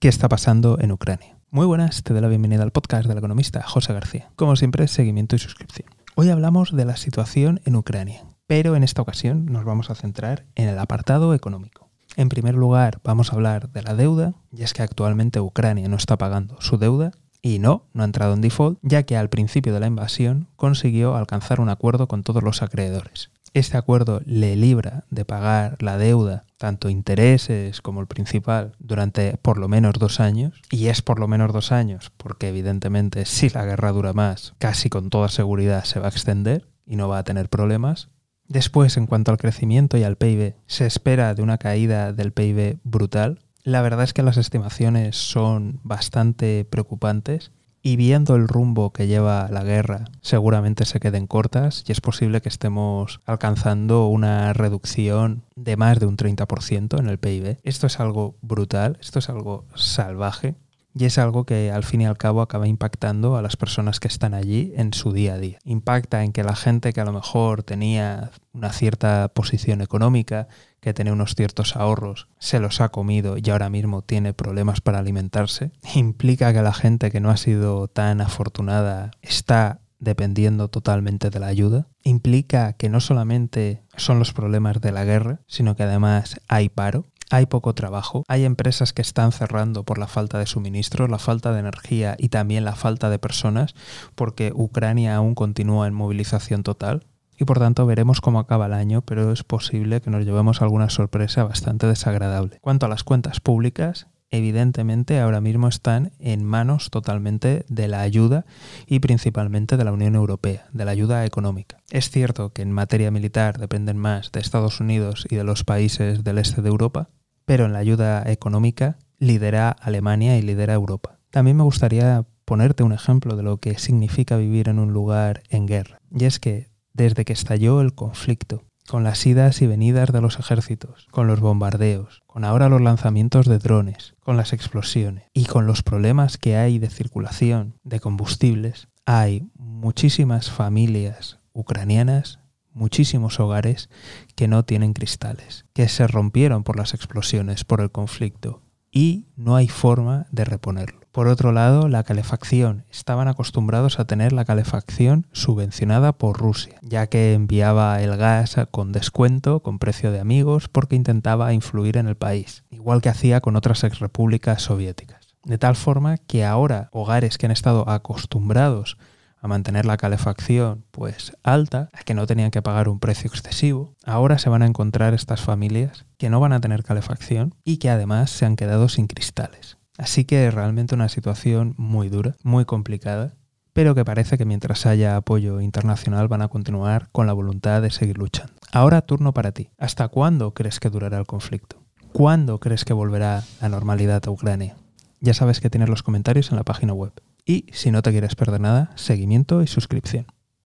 ¿Qué está pasando en Ucrania? Muy buenas, te doy la bienvenida al podcast del economista José García. Como siempre, seguimiento y suscripción. Hoy hablamos de la situación en Ucrania, pero en esta ocasión nos vamos a centrar en el apartado económico. En primer lugar, vamos a hablar de la deuda, y es que actualmente Ucrania no está pagando su deuda y no, no ha entrado en default, ya que al principio de la invasión consiguió alcanzar un acuerdo con todos los acreedores. Este acuerdo le libra de pagar la deuda, tanto intereses como el principal, durante por lo menos dos años. Y es por lo menos dos años, porque evidentemente si la guerra dura más, casi con toda seguridad se va a extender y no va a tener problemas. Después, en cuanto al crecimiento y al PIB, se espera de una caída del PIB brutal, la verdad es que las estimaciones son bastante preocupantes y viendo el rumbo que lleva la guerra, seguramente se queden cortas y es posible que estemos alcanzando una reducción de más de un 30% en el PIB. Esto es algo brutal, esto es algo salvaje y es algo que al fin y al cabo acaba impactando a las personas que están allí en su día a día. Impacta en que la gente que a lo mejor tenía una cierta posición económica, que tenía unos ciertos ahorros, se los ha comido y ahora mismo tiene problemas para alimentarse. Implica que la gente que no ha sido tan afortunada está dependiendo totalmente de la ayuda. Implica que no solamente son los problemas de la guerra, sino que además hay paro hay poco trabajo, hay empresas que están cerrando por la falta de suministros, la falta de energía y también la falta de personas, porque Ucrania aún continúa en movilización total. Y por tanto veremos cómo acaba el año, pero es posible que nos llevemos alguna sorpresa bastante desagradable. Cuanto a las cuentas públicas, evidentemente ahora mismo están en manos totalmente de la ayuda y principalmente de la Unión Europea, de la ayuda económica. Es cierto que en materia militar dependen más de Estados Unidos y de los países del este de Europa, pero en la ayuda económica lidera Alemania y lidera Europa. También me gustaría ponerte un ejemplo de lo que significa vivir en un lugar en guerra. Y es que desde que estalló el conflicto, con las idas y venidas de los ejércitos, con los bombardeos, con ahora los lanzamientos de drones, con las explosiones y con los problemas que hay de circulación de combustibles, hay muchísimas familias ucranianas muchísimos hogares que no tienen cristales, que se rompieron por las explosiones, por el conflicto, y no hay forma de reponerlo. Por otro lado, la calefacción. Estaban acostumbrados a tener la calefacción subvencionada por Rusia, ya que enviaba el gas con descuento, con precio de amigos, porque intentaba influir en el país, igual que hacía con otras exrepúblicas soviéticas. De tal forma que ahora hogares que han estado acostumbrados a mantener la calefacción pues alta, a que no tenían que pagar un precio excesivo. Ahora se van a encontrar estas familias que no van a tener calefacción y que además se han quedado sin cristales. Así que realmente una situación muy dura, muy complicada, pero que parece que mientras haya apoyo internacional van a continuar con la voluntad de seguir luchando. Ahora turno para ti. ¿Hasta cuándo crees que durará el conflicto? ¿Cuándo crees que volverá la normalidad a Ucrania? Ya sabes que tienes los comentarios en la página web. Y si no te quieres perder nada, seguimiento y suscripción.